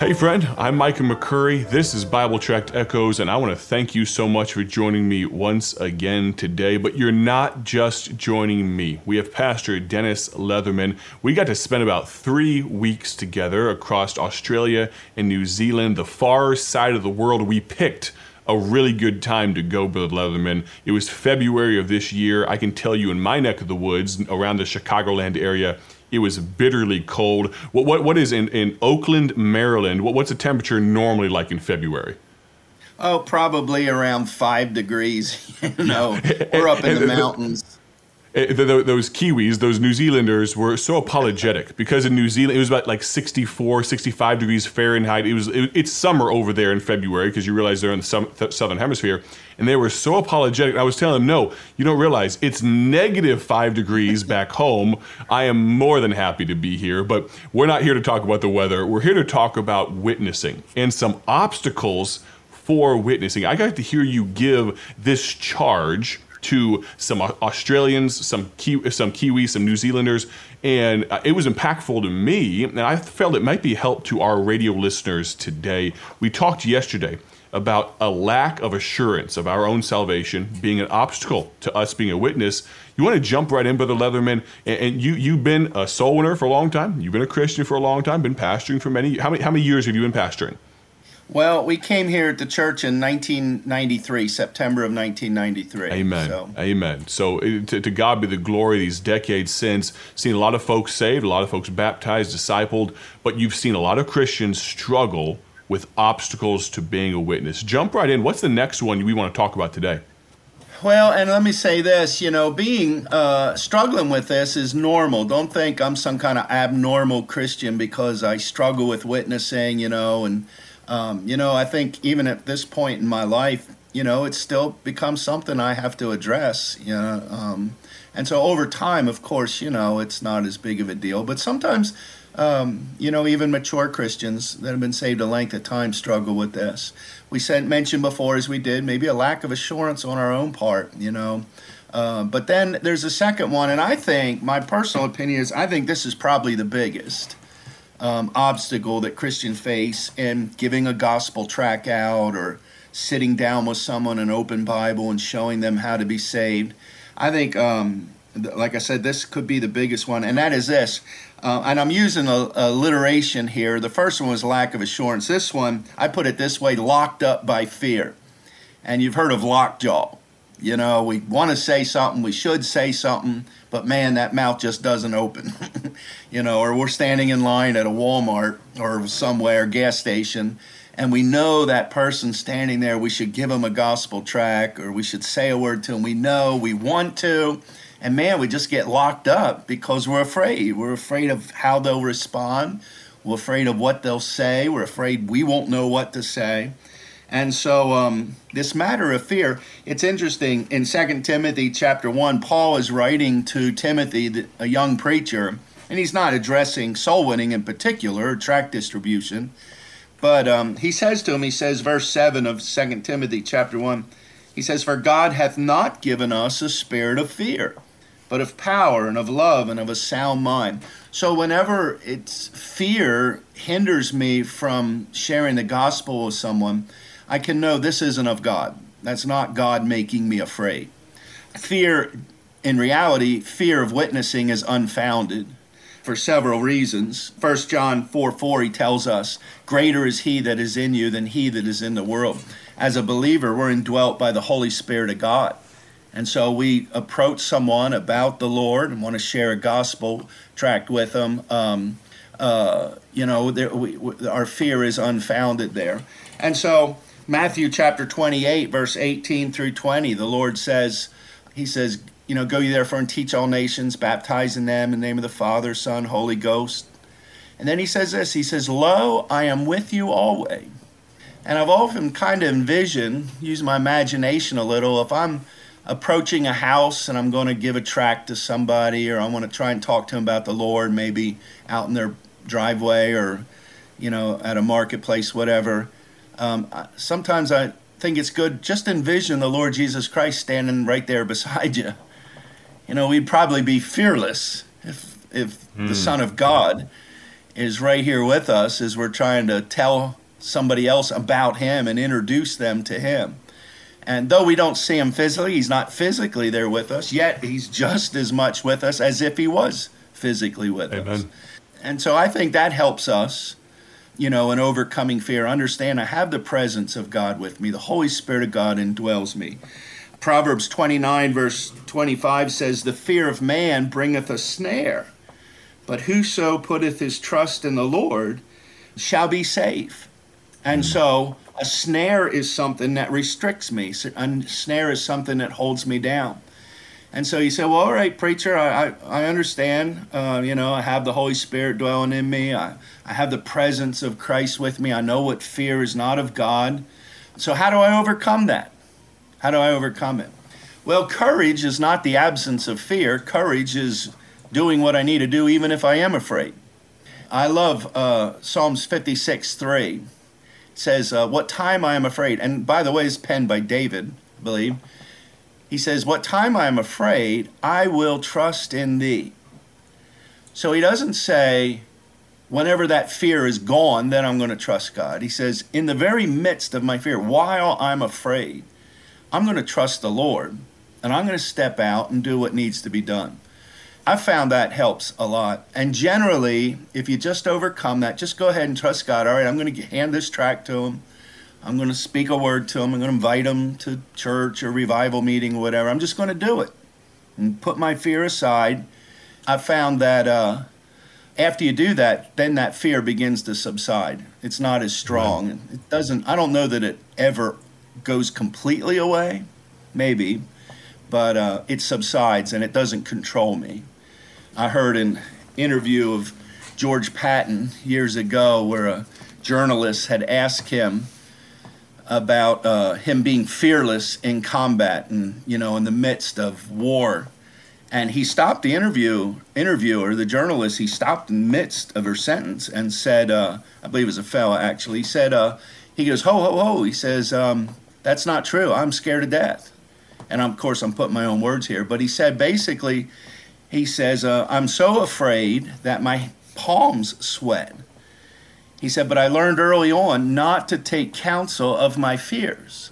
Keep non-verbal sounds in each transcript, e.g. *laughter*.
Hey, friend, I'm Micah McCurry. This is Bible Tract Echoes, and I want to thank you so much for joining me once again today. But you're not just joining me. We have Pastor Dennis Leatherman. We got to spend about three weeks together across Australia and New Zealand, the far side of the world. We picked a really good time to go, Brother Leatherman. It was February of this year. I can tell you in my neck of the woods, around the Chicagoland area, it was bitterly cold. What what, what is in, in Oakland, Maryland? What, what's the temperature normally like in February? Oh, probably around five degrees. *laughs* you know, we're up in *laughs* the mountains. Eh, those Kiwis, those New Zealanders were so apologetic because in New Zealand it was about like 64, 65 degrees Fahrenheit. It was it, it's summer over there in February because you realize they're in the th- southern hemisphere, and they were so apologetic. I was telling them, no, you don't realize it's negative five degrees back home. I am more than happy to be here, but we're not here to talk about the weather. We're here to talk about witnessing and some obstacles for witnessing. I got to hear you give this charge to some Australians, some Ki- some Kiwis, some New Zealanders, and uh, it was impactful to me. And I felt it might be help to our radio listeners today. We talked yesterday about a lack of assurance of our own salvation being an obstacle to us being a witness. You want to jump right in, Brother Leatherman, and, and you you've been a soul winner for a long time. You've been a Christian for a long time. Been pastoring for many. How many how many years have you been pastoring? Well, we came here at the church in 1993, September of 1993. Amen. So. Amen. So to, to, God be the glory. These decades since, seen a lot of folks saved, a lot of folks baptized, discipled, but you've seen a lot of Christians struggle with obstacles to being a witness. Jump right in. What's the next one we want to talk about today? Well, and let me say this, you know, being uh, struggling with this is normal. Don't think I'm some kind of abnormal Christian because I struggle with witnessing, you know, and um, you know, I think even at this point in my life, you know, it still becomes something I have to address. You know, um, and so over time, of course, you know, it's not as big of a deal. But sometimes, um, you know, even mature Christians that have been saved a length of time struggle with this. We said mentioned before, as we did, maybe a lack of assurance on our own part. You know. Uh, but then there's a second one, and I think my personal opinion is I think this is probably the biggest um, obstacle that Christians face in giving a gospel track out or sitting down with someone an open Bible and showing them how to be saved. I think, um, like I said, this could be the biggest one, and that is this. Uh, and I'm using a, alliteration here. The first one was lack of assurance. This one, I put it this way locked up by fear. And you've heard of lockjaw. You know, we want to say something, we should say something, but man, that mouth just doesn't open. *laughs* you know, or we're standing in line at a Walmart or somewhere, gas station, and we know that person standing there, we should give them a gospel track or we should say a word to them. We know we want to, and man, we just get locked up because we're afraid. We're afraid of how they'll respond. We're afraid of what they'll say. We're afraid we won't know what to say. And so um, this matter of fear, it's interesting. In 2 Timothy chapter 1, Paul is writing to Timothy, a young preacher, and he's not addressing soul winning in particular, tract distribution. But um, he says to him, he says, verse 7 of 2 Timothy chapter 1, he says, For God hath not given us a spirit of fear, but of power and of love and of a sound mind. So whenever it's fear hinders me from sharing the gospel with someone, I can know this isn't of God. That's not God making me afraid. Fear, in reality, fear of witnessing is unfounded for several reasons. 1 John 4 4, he tells us, Greater is he that is in you than he that is in the world. As a believer, we're indwelt by the Holy Spirit of God. And so we approach someone about the Lord and want to share a gospel tract with them. Um, uh, you know, there, we, we, our fear is unfounded there. And so Matthew chapter 28, verse 18 through 20, the Lord says, He says, you know, go ye therefore and teach all nations, baptizing them in the name of the Father, Son, Holy Ghost. And then he says this He says, Lo, I am with you always. And I've often kind of envisioned, use my imagination a little, if I'm approaching a house and I'm going to give a tract to somebody or I want to try and talk to them about the Lord, maybe out in their driveway or, you know, at a marketplace, whatever um, sometimes I think it's good just envision the Lord Jesus Christ standing right there beside *laughs* you. You know, we'd probably be fearless if if mm. the hmm. Son of God is right here with us as we're trying to tell somebody else about him and introduce them to him. And though we don't see him physically, he's not physically there with us, yet he's just as much with us as if he was physically with Amen. us. And so I think that helps us, you know, in overcoming fear. Understand I have the presence of God with me, the Holy Spirit of God indwells me. Proverbs 29, verse 25 says, The fear of man bringeth a snare, but whoso putteth his trust in the Lord shall be safe. And hmm. so a snare is something that restricts me, a snare is something that holds me down. And so you say, well, all right, preacher, I, I, I understand. Uh, you know, I have the Holy Spirit dwelling in me. I, I have the presence of Christ with me. I know what fear is not of God. So, how do I overcome that? How do I overcome it? Well, courage is not the absence of fear. Courage is doing what I need to do, even if I am afraid. I love uh, Psalms 56 3. It says, uh, What time I am afraid. And by the way, it's penned by David, I believe. He says, What time I am afraid, I will trust in thee. So he doesn't say, Whenever that fear is gone, then I'm going to trust God. He says, In the very midst of my fear, while I'm afraid, I'm going to trust the Lord and I'm going to step out and do what needs to be done. I found that helps a lot. And generally, if you just overcome that, just go ahead and trust God. All right, I'm going to hand this track to him. I'm going to speak a word to him. I'm going to invite him to church or revival meeting or whatever. I'm just going to do it and put my fear aside. I found that uh, after you do that, then that fear begins to subside. It's not as strong. Right. It doesn't. I don't know that it ever goes completely away, maybe, but uh, it subsides and it doesn't control me. I heard an interview of George Patton years ago where a journalist had asked him about uh, him being fearless in combat and you know in the midst of war and he stopped the interview interviewer the journalist he stopped in the midst of her sentence and said uh, i believe it was a fella actually he said uh, he goes ho ho ho he says um, that's not true. I'm scared to death. And of course, I'm putting my own words here, but he said basically, he says, uh, I'm so afraid that my palms sweat. He said, but I learned early on not to take counsel of my fears.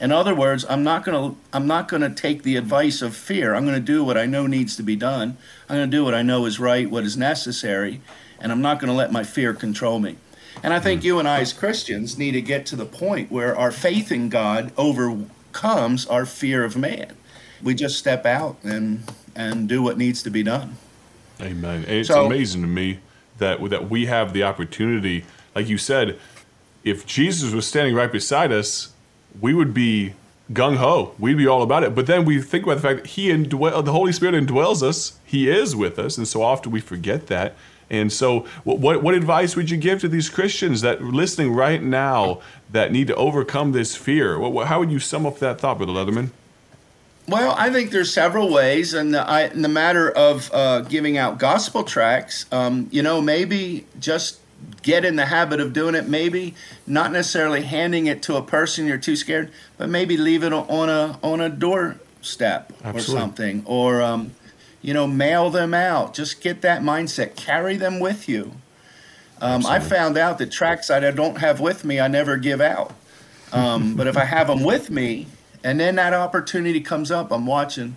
In other words, I'm not going to I'm not going to take the advice of fear. I'm going to do what I know needs to be done. I'm going to do what I know is right, what is necessary, and I'm not going to let my fear control me. And I think hmm. you and I, as Christians, need to get to the point where our faith in God overcomes our fear of man. We just step out and and do what needs to be done. Amen. It's so, amazing to me that that we have the opportunity, like you said, if Jesus was standing right beside us, we would be gung ho. We'd be all about it. But then we think about the fact that He indwell, the Holy Spirit indwells us. He is with us, and so often we forget that. And so, what, what, what advice would you give to these Christians that are listening right now that need to overcome this fear? What, how would you sum up that thought, Brother Leatherman? Well, I think there's several ways, and the, in the matter of uh, giving out gospel tracts, um, you know, maybe just get in the habit of doing it. Maybe not necessarily handing it to a person you're too scared, but maybe leave it on a on a doorstep Absolutely. or something, or um, you know, mail them out. Just get that mindset. Carry them with you. Um, I found out that tracks that I don't have with me, I never give out. Um, but if I have them with me, and then that opportunity comes up, I'm watching,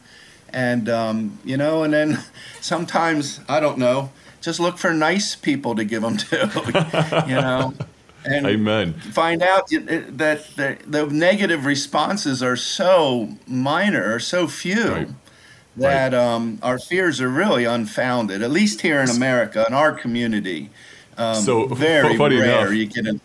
and um, you know, and then *laughs* sometimes I don't know, just look for nice people to give them to, *laughs* you know. And Amen. Find out that the, the negative responses are so minor, or so few. Right that um, our fears are really unfounded, at least here in America, in our community. Um, so very rare enough, you get an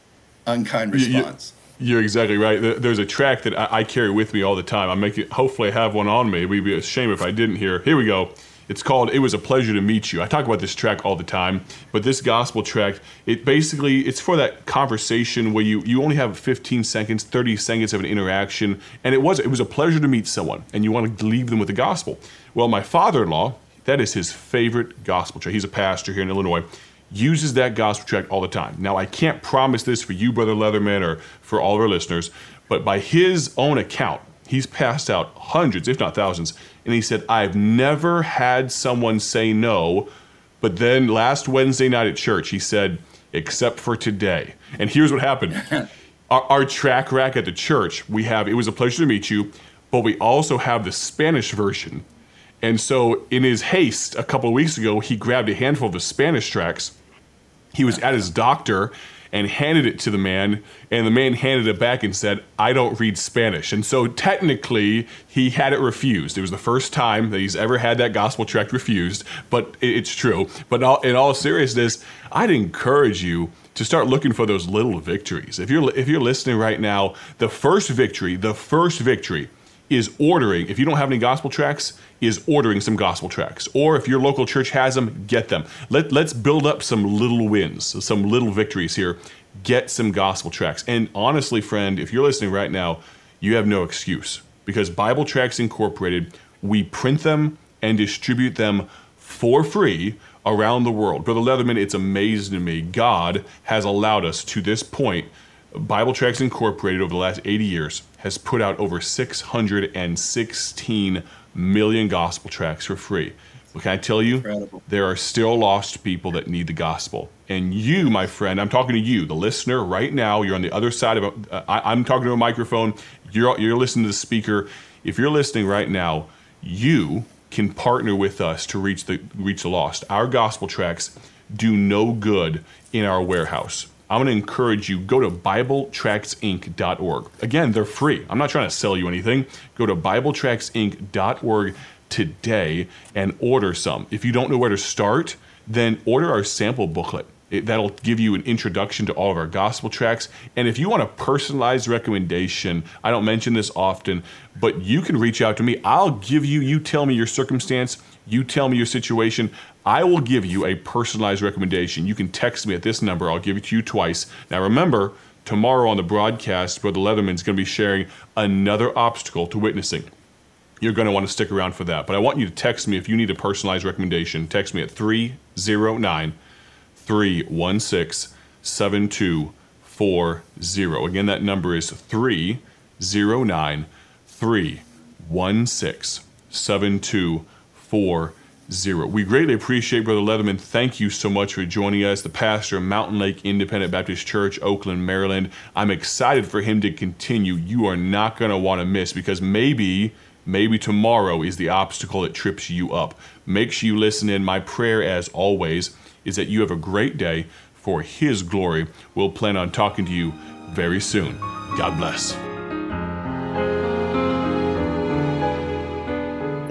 unkind response. You, are exactly right. There's a track that I, I, carry with me all the time. I'm making, hopefully, I have one on me. It would be a shame if I didn't here. Here we go. It's called "It Was a Pleasure to Meet You." I talk about this track all the time, but this gospel track, it basically it's for that conversation where you you only have 15 seconds, 30 seconds of an interaction, and it was it was a pleasure to meet someone, and you want to leave them with the gospel. Well, my father-in-law, that is his favorite gospel track. He's a pastor here in Illinois. Uses that gospel track all the time. Now, I can't promise this for you, Brother Leatherman, or for all of our listeners, but by his own account, he's passed out hundreds, if not thousands, and he said, I've never had someone say no But then last Wednesday night at church, he said, except for today. And here's what happened. *laughs* our, our track rack at the church, we have, it was a pleasure to meet you, but we also have the Spanish version. And so, in his haste, a couple of weeks ago, he grabbed a handful of the Spanish tracks. He was at his doctor and handed it to the man, and the man handed it back and said, I don't read Spanish. And so technically, he had it refused. It was the first time that he's ever had that gospel tract refused, but it's true. But in all seriousness, I'd encourage you to start looking for those little victories. If you're if you're listening right now, the first victory, the first victory is ordering, if you don't have any gospel tracks, is ordering some gospel tracks. Or if your local church has them, get them. Let, let's build up some little wins, some little victories here. Get some gospel tracks. And honestly, friend, if you're listening right now, you have no excuse because Bible Tracts Incorporated, we print them and distribute them for free around the world. Brother Leatherman, it's amazing to me. God has allowed us to this point Bible Tracts Incorporated over the last 80 years has put out over 616 million gospel tracks for free. But can I tell you, Incredible. there are still lost people that need the gospel. And you, my friend, I'm talking to you, the listener, right now. You're on the other side of a. Uh, I, I'm talking to a microphone. You're you're listening to the speaker. If you're listening right now, you can partner with us to reach the reach the lost. Our gospel tracks do no good in our warehouse. I'm going to encourage you go to BibleTractsInc.org. Again, they're free. I'm not trying to sell you anything. Go to BibleTractsInc.org today and order some. If you don't know where to start, then order our sample booklet. It, that'll give you an introduction to all of our gospel tracks. And if you want a personalized recommendation, I don't mention this often, but you can reach out to me. I'll give you, you tell me your circumstance, you tell me your situation. I will give you a personalized recommendation. You can text me at this number. I'll give it to you twice. Now remember, tomorrow on the broadcast, Brother Leatherman's going to be sharing another obstacle to witnessing. You're going to want to stick around for that. But I want you to text me if you need a personalized recommendation. Text me at 309 316 7240. Again, that number is 309 316 7240 zero. We greatly appreciate Brother Leatherman. Thank you so much for joining us, the pastor of Mountain Lake Independent Baptist Church, Oakland, Maryland. I'm excited for him to continue. You are not going to want to miss because maybe, maybe tomorrow is the obstacle that trips you up. Make sure you listen in. My prayer, as always, is that you have a great day for His glory. We'll plan on talking to you very soon. God bless.